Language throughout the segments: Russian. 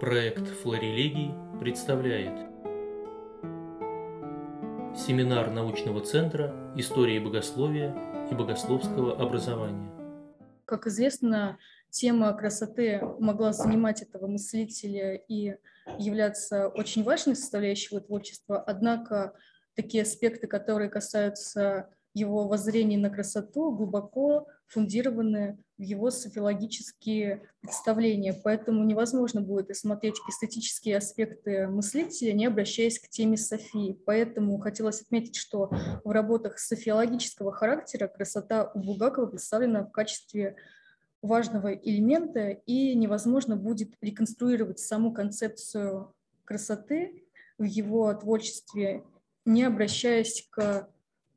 Проект «Флорелегий» представляет Семинар научного центра истории богословия и богословского образования. Как известно, тема красоты могла занимать этого мыслителя и являться очень важной составляющей его творчества, однако такие аспекты, которые касаются его воззрений на красоту, глубоко фундированы в его софилогические представления, поэтому невозможно будет рассмотреть эстетические аспекты мыслителя, не обращаясь к теме Софии. Поэтому хотелось отметить, что в работах софиологического характера красота у Булгакова представлена в качестве важного элемента, и невозможно будет реконструировать саму концепцию красоты в его творчестве, не обращаясь к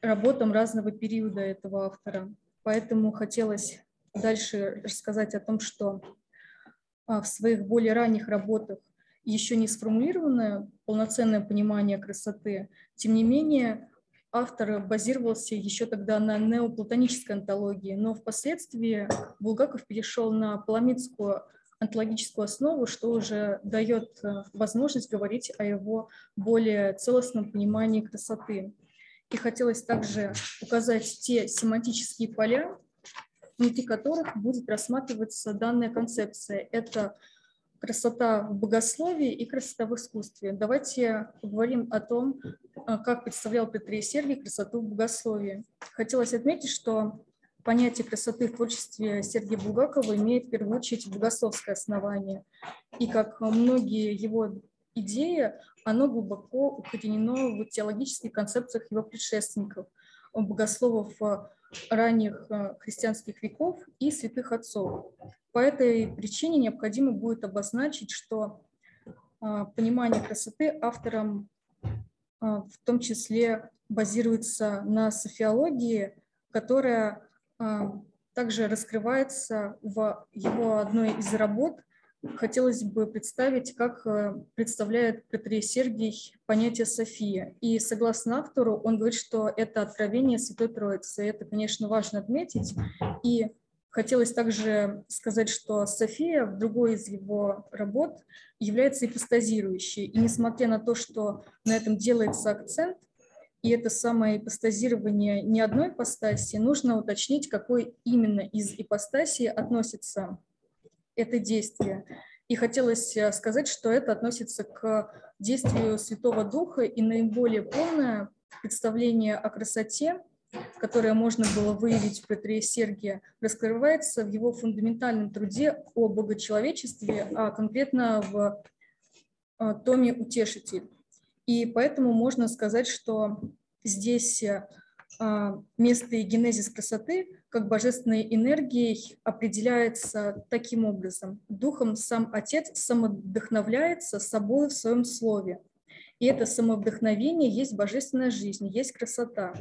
работам разного периода этого автора. Поэтому хотелось дальше рассказать о том, что а, в своих более ранних работах еще не сформулированное полноценное понимание красоты. Тем не менее, автор базировался еще тогда на неоплатонической антологии, но впоследствии Булгаков перешел на паламидскую онтологическую основу, что уже дает э, возможность говорить о его более целостном понимании красоты. И хотелось также указать те семантические поля, внутри которых будет рассматриваться данная концепция. Это красота в богословии и красота в искусстве. Давайте поговорим о том, а, как представлял Петрий Сергий красоту в богословии. Хотелось отметить, что понятие красоты в творчестве Сергея Булгакова имеет в первую очередь богословское основание. И как многие его идеи, оно глубоко укоренено в теологических концепциях его предшественников, богословов э, ранних э, христианских веков и святых отцов. По этой причине необходимо будет обозначить, что э, понимание красоты автором в том числе базируется на софиологии, которая также раскрывается в его одной из работ хотелось бы представить, как э, представляет Петрий Сергий понятие София. И согласно автору, он говорит, что это откровение Святой Троицы. Это, конечно, важно отметить. И хотелось также сказать, что София в другой из его работ является ипостазирующей. И несмотря на то, что на этом делается акцент, и это самое ипостазирование не одной ипостаси, нужно уточнить, какой именно из ипостасий относится это действие. И хотелось э, сказать, что это относится к действию Святого Духа и наиболее полное представление о красоте, которое можно было выявить в Петре Сергия, раскрывается в его фундаментальном труде о богочеловечестве, а конкретно в э, томе «Утешитель». И поэтому можно сказать, что здесь э, место и генезис красоты как божественной энергией определяется таким образом. Духом сам Отец самовдохновляется собой в своем слове. И это самовдохновение есть божественная жизнь, есть красота.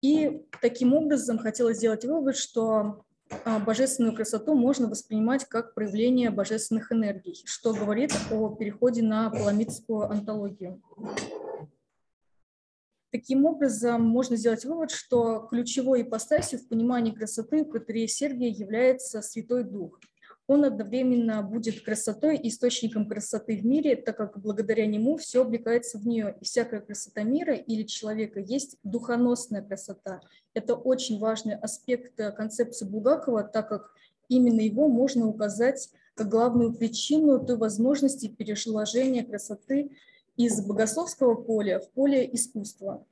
И таким образом хотелось сделать вывод, что а, божественную красоту можно воспринимать как проявление божественных энергий, что говорит о переходе на паламидскую антологию. Таким образом, можно сделать вывод, что ключевой ипостасью в понимании красоты у Патрея Сергия является Святой Дух. Он одновременно будет красотой, источником красоты в мире, так как благодаря нему все облекается в нее. И всякая красота мира или человека есть духоносная красота. Это очень важный аспект концепции Булгакова, так как именно его можно указать как главную причину той возможности переложения красоты из богословского поля в поле искусства.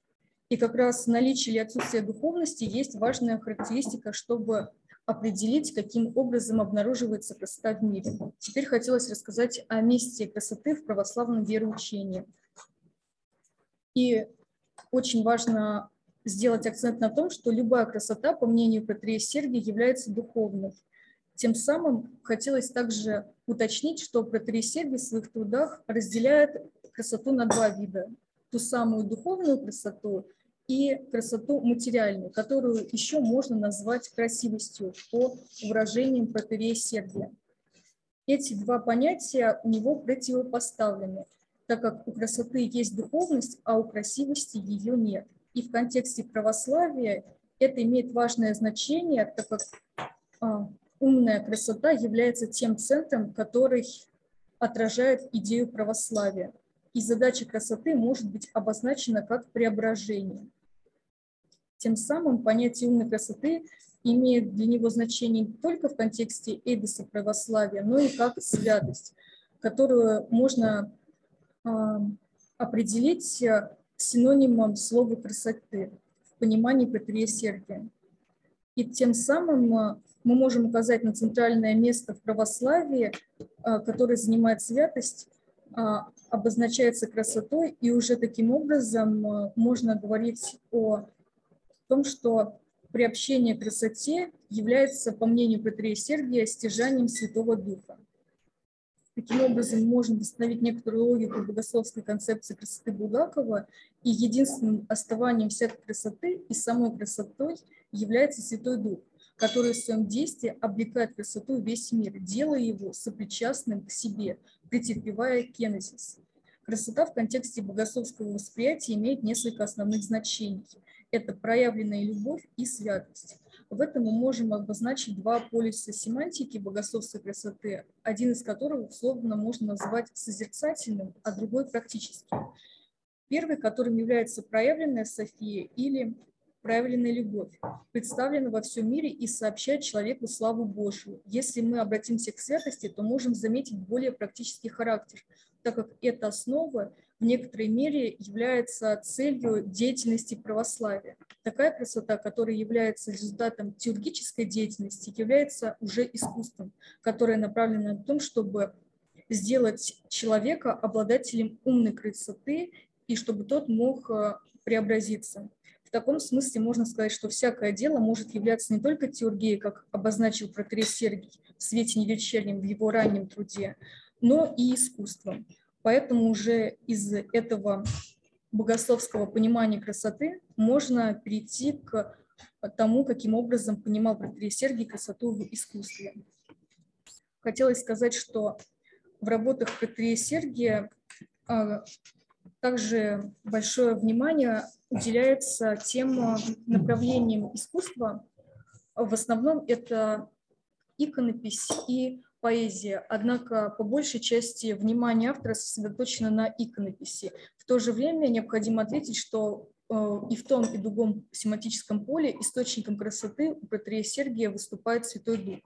И как раз наличие или отсутствие духовности есть важная характеристика, чтобы определить, каким образом обнаруживается красота в мире. Теперь хотелось рассказать о месте красоты в православном вероучении. И очень важно сделать акцент на том, что любая красота, по мнению Петрея Сергия, является духовной. Тем самым хотелось также уточнить, что Протерей Сергий в своих трудах разделяет красоту на два вида. Ту самую духовную красоту и красоту материальную, которую еще можно назвать красивостью по выражениям Протерея Сергия. Эти два понятия у него противопоставлены, так как у красоты есть духовность, а у красивости ее нет. И в контексте православия это имеет важное значение, так как а, умная красота является тем центром, который отражает идею православия, и задача красоты может быть обозначена как преображение. Тем самым понятие умной красоты имеет для него значение не только в контексте эдиса православия, но и как святость, которую можно э, определить синонимом слова красоты в понимании Петрея Сергия. И тем самым мы можем указать на центральное место в православии, которое занимает святость, обозначается красотой, и уже таким образом можно говорить о том, что приобщение к красоте является, по мнению Петрея Сергия, стяжанием Святого Духа. Таким образом, можно восстановить некоторую логику богословской концепции красоты Булгакова, и единственным оставанием всякой красоты и самой красотой является Святой Дух, который в своем действии облекает красоту весь мир, делая его сопричастным к себе, претерпевая кенезис. Красота в контексте богословского восприятия имеет несколько основных значений – это проявленная любовь и святость. В этом мы можем обозначить два полюса семантики богословской красоты, один из которых условно можно назвать созерцательным, а другой практическим. Первый, которым является проявленная София или проявленная любовь, представлена во всем мире и сообщает человеку славу Божию. Если мы обратимся к святости, то можем заметить более практический характер, так как эта основа в некоторой мере является целью деятельности православия. Такая красота, которая является результатом теургической деятельности, является уже искусством, которое направлено на том, чтобы сделать человека обладателем умной красоты и чтобы тот мог э, преобразиться. В таком смысле можно сказать, что всякое дело может являться не только теургией, как обозначил протерей Сергий в свете невечернем в его раннем труде, но и искусством. Поэтому уже из этого богословского понимания красоты можно перейти к тому, каким образом понимал протерей Сергий красоту в искусстве. Хотелось сказать, что в работах протерея Сергия а, также большое внимание уделяется тем направлениям искусства. В основном это иконопись и поэзия, однако по большей части внимание автора сосредоточено на иконописи. В то же время необходимо ответить, что э, и в том, и в другом семантическом поле источником красоты у Петрея Сергия выступает Святой Дух.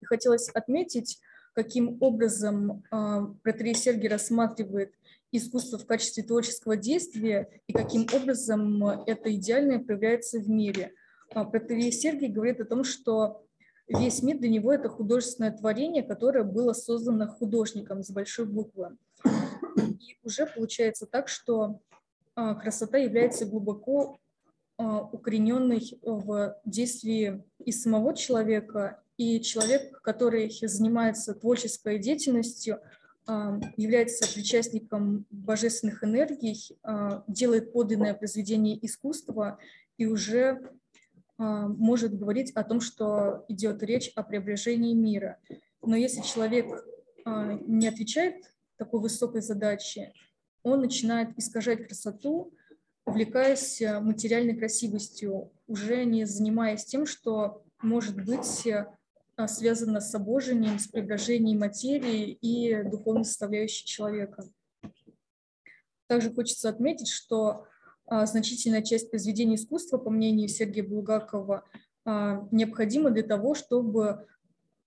И хотелось отметить, каким образом э, Петрей Сергий рассматривает искусство в качестве творческого действия и каким образом это идеальное проявляется в мире. Петрей Сергий говорит о том, что весь мир для него это художественное творение, которое было создано художником с большой буквы. И уже получается так, что а, красота является глубоко а, укорененной в действии и самого человека, и человек, который занимается творческой деятельностью, а, является причастником божественных энергий, делает подлинное произведение искусства и уже а, может говорить о том, что идет речь о преображении мира. Но если человек а, не отвечает такой высокой задаче, он начинает искажать красоту, увлекаясь материальной красивостью, уже не занимаясь тем, что может быть а, связано с обожением, с преображением материи и духовной составляющей человека. Также хочется отметить, что а, значительная часть произведений искусства, по мнению Сергея Булгакова, а, необходима для того, чтобы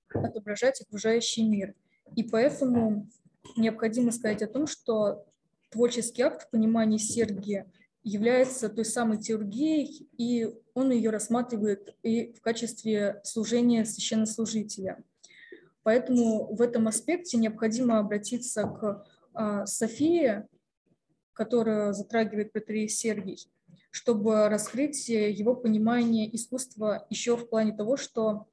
отображать окружающий мир. И поэтому необходимо сказать о том, что творческий акт в понимании Сергия является той самой теургией, и он ее рассматривает и в качестве служения священнослужителя. Поэтому в этом аспекте необходимо обратиться к а, Софии, которую затрагивает Петрий Сергий, чтобы раскрыть его понимание искусства еще в плане того, что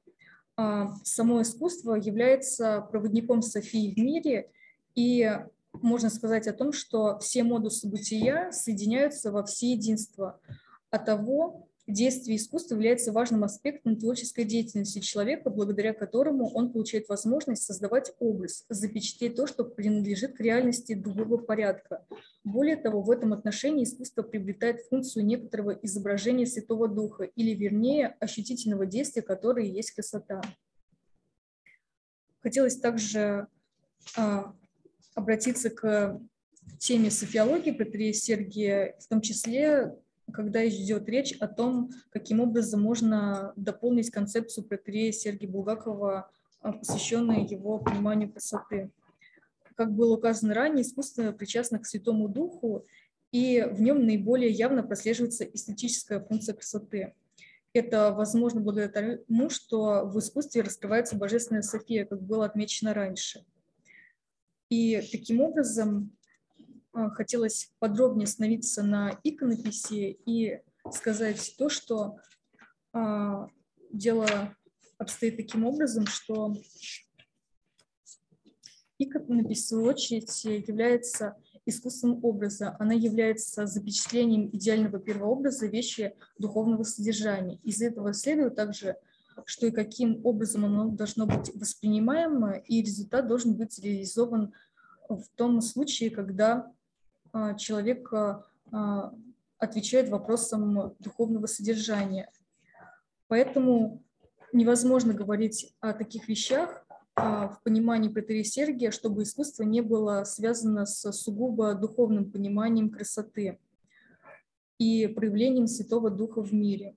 а, само искусство является проводником Софии в мире, и можно сказать о том, что все модусы бытия соединяются во все единство. А того, Действие искусства является важным аспектом творческой деятельности человека, благодаря которому он получает возможность создавать образ, запечатлеть то, что принадлежит к реальности другого порядка. Более того, в этом отношении искусство приобретает функцию некоторого изображения Святого Духа, или вернее, ощутительного действия, которое есть красота. Хотелось также а, обратиться к теме софиологии Петрея Сергия, в том числе, когда идет речь о том, каким образом можно дополнить концепцию Петрея Сергия Булгакова, а, посвященную его пониманию красоты. Как было указано ранее, искусство причастно к Святому Духу, и в нем наиболее явно прослеживается эстетическая функция красоты. Это возможно благодаря тому, что в искусстве раскрывается божественная София, как было отмечено раньше. И таким образом а, хотелось подробнее остановиться на иконописи и сказать то, что а, дело обстоит таким образом, что иконопись, в свою очередь, является искусством образа. Она является запечатлением идеального первого образа вещи духовного содержания. Из этого следует также, что и каким образом оно должно быть воспринимаемо, и результат должен быть реализован в том случае, когда а, человек а, а, отвечает вопросам духовного содержания. Поэтому невозможно говорить о таких вещах в понимании протерии Сергия, чтобы искусство не было связано с сугубо духовным пониманием красоты и проявлением Святого Духа в мире.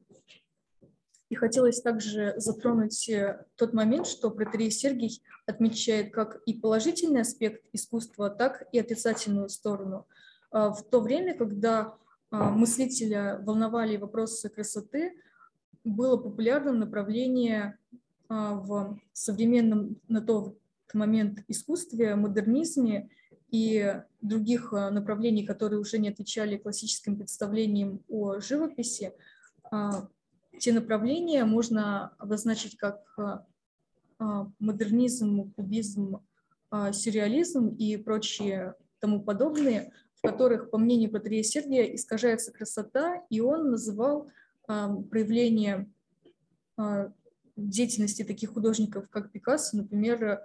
И хотелось также затронуть э, тот момент, что протерей Сергий отмечает как и положительный аспект искусства, так и отрицательную сторону – а, в то время, когда а, мыслителя волновали вопросы красоты, было популярным направление а, в современном на тот момент искусстве, модернизме и других направлений, которые уже не отвечали классическим представлениям о живописи. Те направления можно обозначить как модернизм, кубизм, сюрреализм и прочие тому подобные, в которых, по мнению Патрея Сергия, искажается красота, и он называл проявление деятельности таких художников, как Пикассо, например,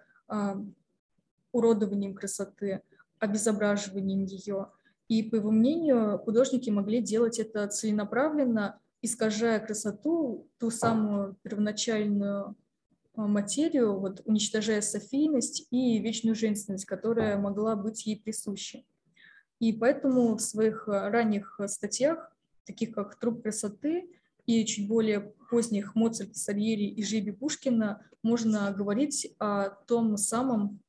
уродованием красоты, обезображиванием ее. И, по его мнению, художники могли делать это целенаправленно, искажая красоту, ту самую первоначальную материю, вот, уничтожая софийность и вечную женственность, которая могла быть ей присуща. И поэтому в своих э, ранних э, статьях, таких как «Труп красоты» и чуть более поздних Моцарт, Сальери и Жиби Пушкина, можно говорить о том самом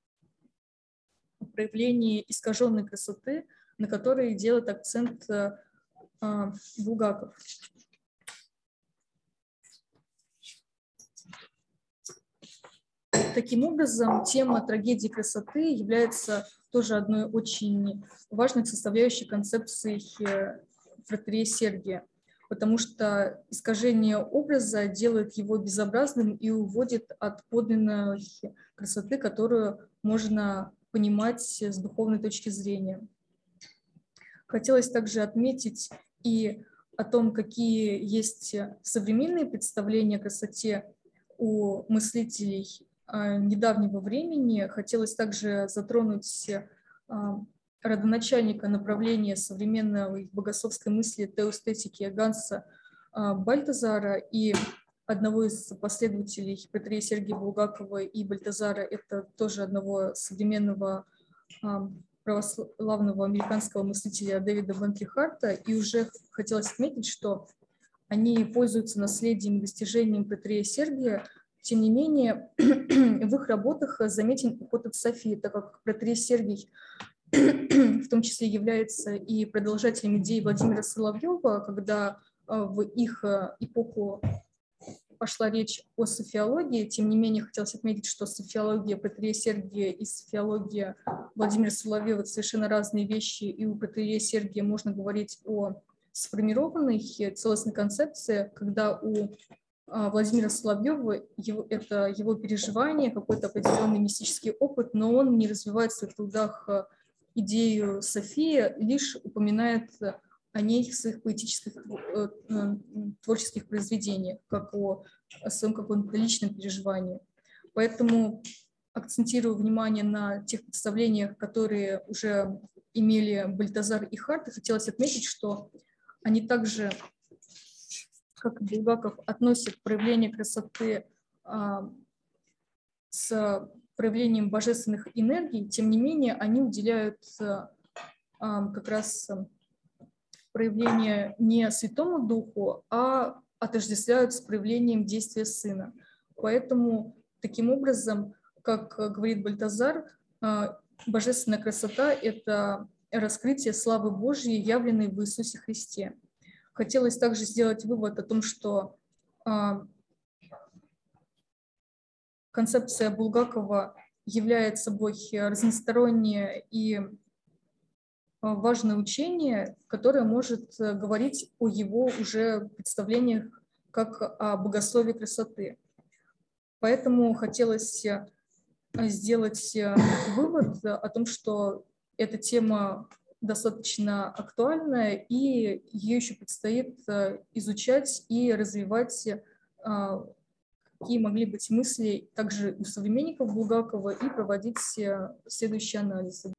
проявлении искаженной красоты, на которой делает акцент а, Булгаков. Таким образом, тема трагедии красоты является тоже одной очень важной составляющей концепции фратерии Сергия, потому что искажение образа делает его безобразным и уводит от подлинной красоты, которую можно понимать с духовной точки зрения. Хотелось также отметить и о том, какие есть современные представления о красоте у мыслителей недавнего времени. Хотелось также затронуть а, родоначальника направления современной богословской мысли теостетики Ганса а, Бальтазара и одного из последователей Петрея Сергея Булгакова и Бальтазара, это тоже одного современного православного американского мыслителя Дэвида Бентли Харта. И уже хотелось отметить, что они пользуются наследием и достижением Петрея Сергия, тем не менее, в их работах заметен уход от Софии, так как протерей Сергий в том числе является и продолжателем идеи Владимира Соловьева, когда э, в их э, эпоху пошла речь о софиологии. Тем не менее, хотелось отметить, что софиология Патрея Сергия и софиология Владимира Соловьева – совершенно разные вещи, и у Патрея Сергия можно говорить о сформированной целостной концепции, когда у Владимира Соловьева, его, это его переживание, какой-то определенный мистический опыт, но он не развивает в своих трудах а, идею Софии, лишь упоминает о ней в своих поэтических э, э, творческих произведениях, как о, о своем каком-то личном переживании. Поэтому акцентирую внимание на тех представлениях, которые уже имели Бальтазар и Харт, и хотелось отметить, что они также как Булгаков относит проявление красоты а, с проявлением божественных энергий, тем не менее они уделяют как раз проявление не Святому Духу, а отождествляют с проявлением действия Сына. Поэтому таким образом, как говорит Бальтазар, божественная красота – это раскрытие славы Божьей, явленной в Иисусе Христе. Хотелось также сделать вывод о том, что концепция Булгакова является собой разностороннее и важное учение, которое может говорить о его уже представлениях как о богословии красоты. Поэтому хотелось сделать вывод о том, что эта тема достаточно актуальная, и ее еще предстоит изучать и развивать какие могли быть мысли также у современников Булгакова и проводить следующие анализы.